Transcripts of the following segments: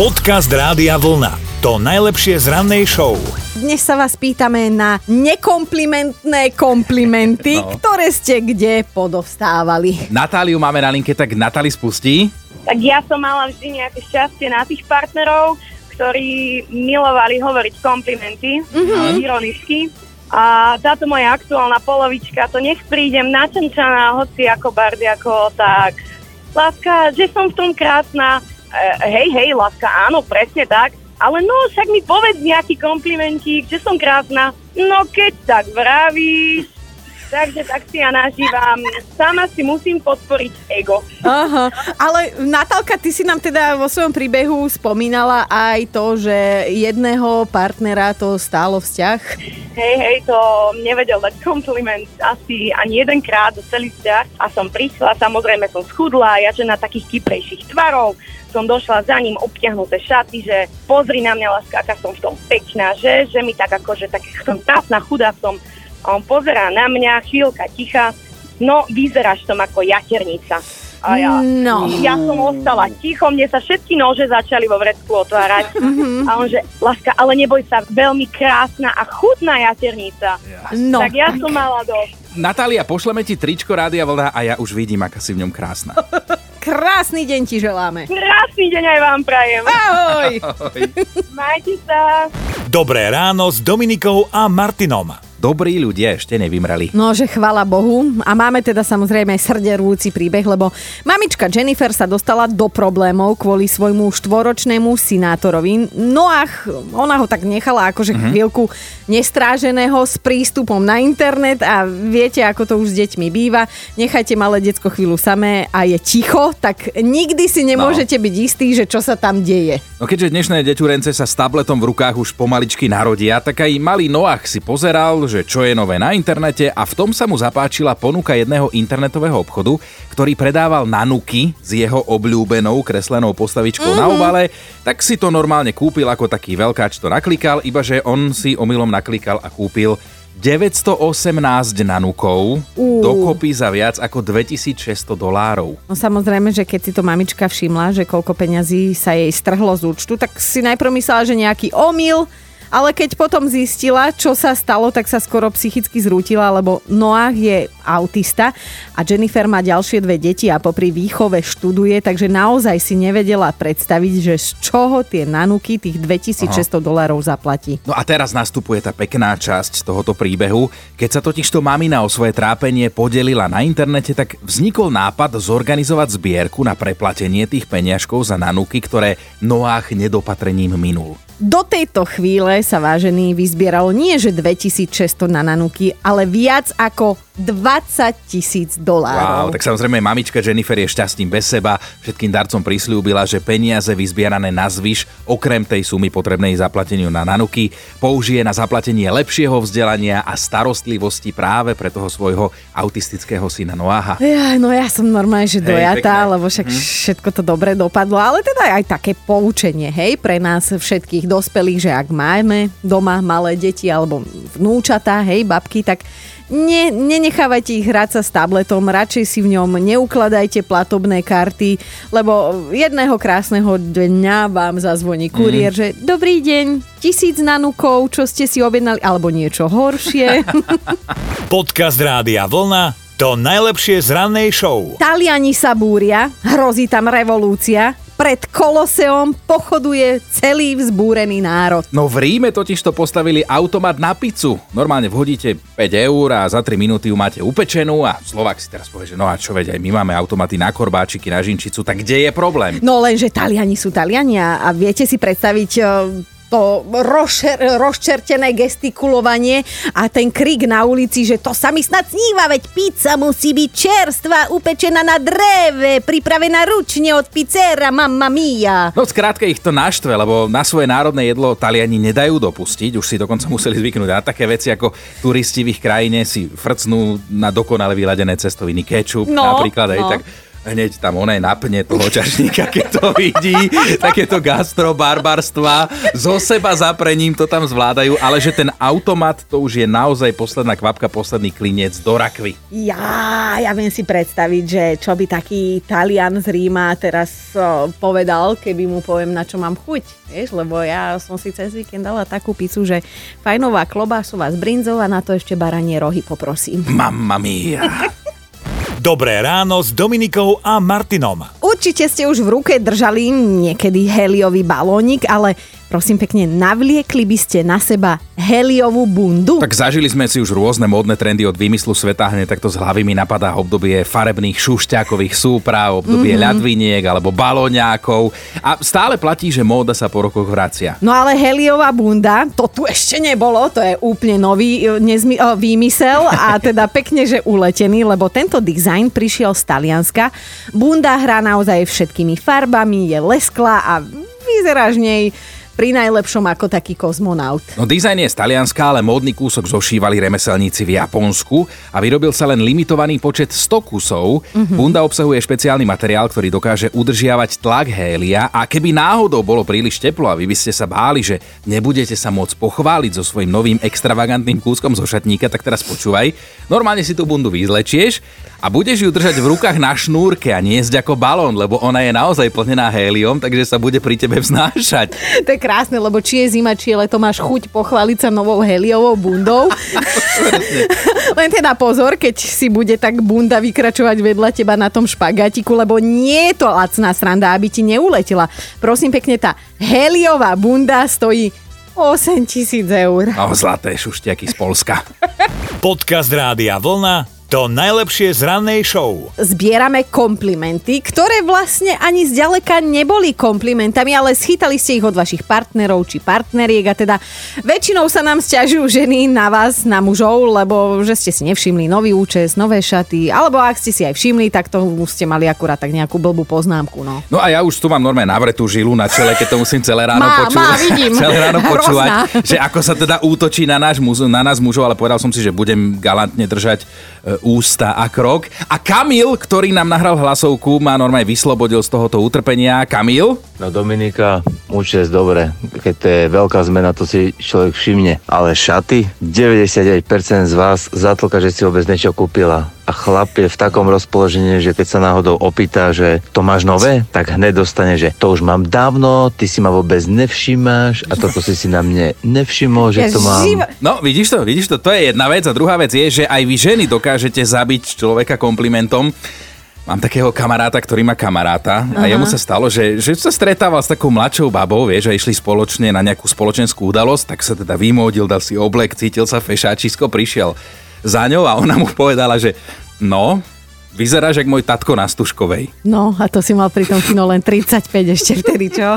Podcast Rádia Vlna. To najlepšie z rannej show. Dnes sa vás pýtame na nekomplimentné komplimenty, no. ktoré ste kde podostávali. Natáliu máme na linke, tak Natáli spustí. Tak ja som mala vždy nejaké šťastie na tých partnerov, ktorí milovali hovoriť komplimenty, mm-hmm. ironicky. A táto moja aktuálna polovička, to nech prídem načenčaná, hoci ako bardiako, tak láska, že som v tom krásna, hej, hej, láska, áno, presne tak, ale no, však mi povedz nejaký komplimentík, že som krásna. No keď tak vravíš, takže tak si ja nažívam. Sama si musím podporiť ego. Aha, ale Natálka, ty si nám teda vo svojom príbehu spomínala aj to, že jedného partnera to stálo vzťah. Hej, hej, to nevedel dať kompliment asi ani jedenkrát do celý vzťah a som prišla, samozrejme som schudla, ja že na takých kyprejších tvarov, som došla za ním obtiahnuté šaty, že pozri na mňa, láska, aká som v tom pekná, že, že mi tak ako, že tak som krásna, chudá som a on pozerá na mňa, chvíľka ticha, no vyzeráš tom ako jaternica. A ja, No. ja som ostala ticho, mne sa všetky nože začali vo vrecku otvárať. A on že, Láska, ale neboj sa, veľmi krásna a chutná jaternica. No. Tak ja som mala dosť. Natália, pošleme ti tričko Rádia Vlna a ja už vidím, aká si v ňom krásna. Krásny deň ti želáme. Krásny deň aj vám prajem. Ahoj. Majte sa. Dobré ráno s Dominikou a Martinom. Dobrí ľudia ešte nevymreli. No, že chvala Bohu. A máme teda samozrejme aj srderúci príbeh, lebo mamička Jennifer sa dostala do problémov kvôli svojmu štvoročnému synátorovi. No ach, ona ho tak nechala akože mm-hmm. chvíľku nestráženého s prístupom na internet a viete, ako to už s deťmi býva. Nechajte malé decko chvíľu samé a je ticho, tak nikdy si nemôžete no. byť istí, že čo sa tam deje. No keďže dnešné deťurence sa s tabletom v rukách už pomaličky narodia, tak aj malý Noach si pozeral, že čo je nové na internete a v tom sa mu zapáčila ponuka jedného internetového obchodu, ktorý predával nanuky s jeho obľúbenou kreslenou postavičkou mm-hmm. na obale, tak si to normálne kúpil ako taký veľkáč to naklikal, iba že on si omylom naklikal a kúpil 918 nanukov, uh. dokopy za viac ako 2600 dolárov. No samozrejme, že keď si to mamička všimla, že koľko peňazí sa jej strhlo z účtu, tak si najprv myslela, že nejaký omyl, ale keď potom zistila, čo sa stalo, tak sa skoro psychicky zrútila, lebo Noah je autista a Jennifer má ďalšie dve deti a popri výchove študuje, takže naozaj si nevedela predstaviť, že z čoho tie nanuky tých 2600 dolárov zaplatí. No a teraz nastupuje tá pekná časť tohoto príbehu. Keď sa totižto mamina o svoje trápenie podelila na internete, tak vznikol nápad zorganizovať zbierku na preplatenie tých peniažkov za nanuky, ktoré Noach nedopatrením minul. Do tejto chvíle sa vážený vyzbieralo nie že 2600 na nanuky, ale viac ako 20 tisíc dolárov. Wow, tak samozrejme mamička Jennifer je šťastím bez seba. Všetkým darcom prislúbila, že peniaze vyzbierané na zvyš, okrem tej sumy potrebnej zaplateniu na nanuky, použije na zaplatenie lepšieho vzdelania a starostlivosti práve pre toho svojho autistického syna Noáha. Ja, no ja som normálne, že dojatá, hej, lebo však hm. všetko to dobre dopadlo, ale teda aj také poučenie, hej, pre nás všetkých dospelých, že ak máme doma malé deti alebo vnúčatá, hej, babky, tak ne, nenechávajte ich hrať sa s tabletom, radšej si v ňom neukladajte platobné karty, lebo jedného krásneho dňa vám zazvoní kuriér, mm. že dobrý deň, tisíc nanukov, čo ste si objednali, alebo niečo horšie. Podcast Rádia Vlna to najlepšie z rannej show. Taliani sa búria, hrozí tam revolúcia, pred Koloseom pochoduje celý vzbúrený národ. No v Ríme totiž to postavili automat na pizzu. Normálne vhodíte 5 eur a za 3 minúty ju máte upečenú a Slovak si teraz povie, že no a čo veď, aj my máme automaty na korbáčiky, na žinčicu, tak kde je problém? No lenže Taliani sú Taliani a viete si predstaviť to rozšer, rozčertené gestikulovanie a ten krik na ulici, že to sa mi snad sníva, veď pizza musí byť čerstvá, upečená na dreve, pripravená ručne od pizzera, mamma mia. No skrátka ich to naštve, lebo na svoje národné jedlo Taliani nedajú dopustiť, už si dokonca museli zvyknúť na také veci ako turisti v ich krajine si frcnú na dokonale vyladené cestoviny kečup no, napríklad, no. aj tak hneď tam oné napne toho čašníka, keď to vidí, takéto gastrobarbarstva, zo seba zaprením to tam zvládajú, ale že ten automat to už je naozaj posledná kvapka, posledný klinec do rakvy. Ja, ja viem si predstaviť, že čo by taký Talian z Ríma teraz o, povedal, keby mu poviem, na čo mám chuť. Vieš, lebo ja som si cez víkend dala takú pizzu, že fajnová klobásová z brinzov a na to ešte baranie rohy poprosím. Mamma mia. Dobré ráno s Dominikou a Martinom. Určite ste už v ruke držali niekedy heliový balónik, ale prosím pekne, navliekli by ste na seba heliovú bundu? Tak zažili sme si už rôzne módne trendy od výmyslu sveta, hneď takto z hlavy mi napadá obdobie farebných šušťákových súprav, obdobie mm-hmm. ľadviniek alebo balóňákov a stále platí, že móda sa po rokoch vracia. No ale heliová bunda, to tu ešte nebolo, to je úplne nový e, nezmi- o, výmysel a teda pekne, že uletený, lebo tento dizajn prišiel z Talianska. Bunda hrá naozaj všetkými farbami, je lesklá a vyzeráš nej pri najlepšom ako taký kozmonaut. No dizajn je z Talianska, ale módny kúsok zošívali remeselníci v Japonsku a vyrobil sa len limitovaný počet 100 kusov. Mm-hmm. Bunda obsahuje špeciálny materiál, ktorý dokáže udržiavať tlak hélia a keby náhodou bolo príliš teplo a vy by ste sa báli, že nebudete sa môcť pochváliť so svojím novým extravagantným kúskom zo šatníka, tak teraz počúvaj. Normálne si tú bundu vyzlečieš a budeš ju držať v rukách na šnúrke a niesť ako balón, lebo ona je naozaj plnená héliom, takže sa bude pri tebe vznášať. To je krásne, lebo či je zima, či je leto, máš chuť pochváliť sa novou heliovou bundou. Len teda pozor, keď si bude tak bunda vykračovať vedľa teba na tom špagatiku, lebo nie je to lacná sranda, aby ti neuletela. Prosím pekne, tá heliová bunda stojí 8 tisíc eur. O, zlaté šuštiaky z Polska. Podcast Rádia Vlna to najlepšie z rannej show. Zbierame komplimenty, ktoré vlastne ani zďaleka neboli komplimentami, ale schytali ste ich od vašich partnerov či partneriek a teda väčšinou sa nám stiažujú ženy na vás, na mužov, lebo že ste si nevšimli nový účes, nové šaty, alebo ak ste si aj všimli, tak to ste mali akurát tak nejakú blbú poznámku. No, no a ja už tu mám normálne navretú žilu na čele, keď to musím celé ráno má, počúvať. Má, vidím. celé ráno počúvať, že ako sa teda útočí na, náš muž, na nás mužov, ale povedal som si, že budem galantne držať ústa a krok. A Kamil, ktorý nám nahral hlasovku, ma normálne vyslobodil z tohoto utrpenia. Kamil? No Dominika, účes dobre. Keď to je veľká zmena, to si človek všimne. Ale šaty, 99% z vás zatlka, že si vôbec niečo kúpila a chlap je v takom rozpoložení, že keď sa náhodou opýta, že to máš nové, tak hneď dostane, že to už mám dávno, ty si ma vôbec nevšímáš a toto si si na mne nevšimol, že to mám. No, vidíš to, vidíš to, to je jedna vec a druhá vec je, že aj vy ženy dokážete zabiť človeka komplimentom. Mám takého kamaráta, ktorý má kamaráta a Aha. jemu sa stalo, že, že sa stretával s takou mladšou babou, vieš, a išli spoločne na nejakú spoločenskú udalosť, tak sa teda vymodil, dal si oblek, cítil sa fešáčisko, prišiel za ňou a ona mu povedala, že no, vyzeráš jak môj tatko na Stužkovej. No a to si mal pri tom kino len 35 ešte vtedy, čo?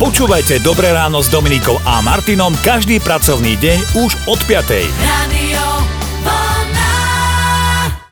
Počúvajte Dobré ráno s Dominikou a Martinom každý pracovný deň už od 5. Radio